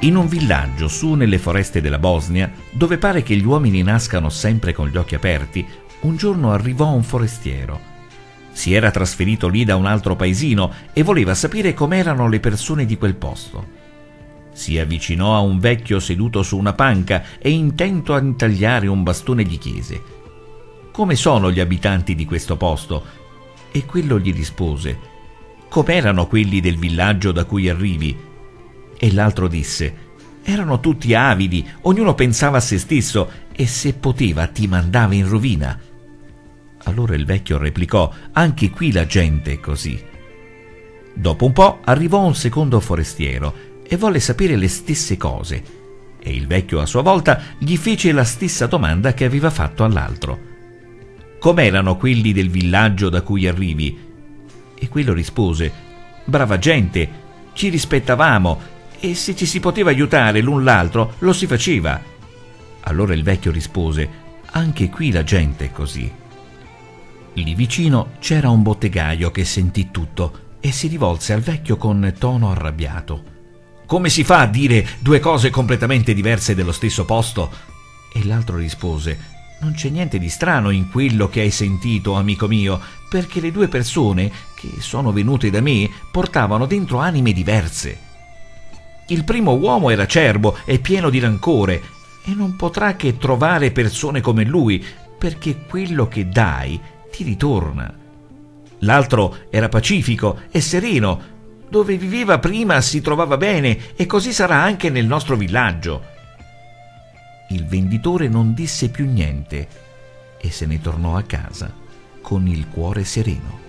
In un villaggio su nelle foreste della Bosnia, dove pare che gli uomini nascano sempre con gli occhi aperti, un giorno arrivò un forestiero. Si era trasferito lì da un altro paesino e voleva sapere com'erano le persone di quel posto. Si avvicinò a un vecchio seduto su una panca e intento a intagliare un bastone gli chiese Come sono gli abitanti di questo posto? E quello gli rispose Com'erano quelli del villaggio da cui arrivi? E l'altro disse, erano tutti avidi, ognuno pensava a se stesso e se poteva ti mandava in rovina. Allora il vecchio replicò, anche qui la gente è così. Dopo un po' arrivò un secondo forestiero e volle sapere le stesse cose. E il vecchio a sua volta gli fece la stessa domanda che aveva fatto all'altro. Com'erano quelli del villaggio da cui arrivi? E quello rispose, brava gente, ci rispettavamo e se ci si poteva aiutare l'un l'altro lo si faceva. Allora il vecchio rispose, anche qui la gente è così. Lì vicino c'era un bottegaio che sentì tutto e si rivolse al vecchio con tono arrabbiato. Come si fa a dire due cose completamente diverse dello stesso posto? E l'altro rispose, non c'è niente di strano in quello che hai sentito, amico mio, perché le due persone che sono venute da me portavano dentro anime diverse. Il primo uomo era acerbo e pieno di rancore e non potrà che trovare persone come lui, perché quello che dai ti ritorna. L'altro era pacifico e sereno, dove viveva prima si trovava bene e così sarà anche nel nostro villaggio. Il venditore non disse più niente e se ne tornò a casa con il cuore sereno.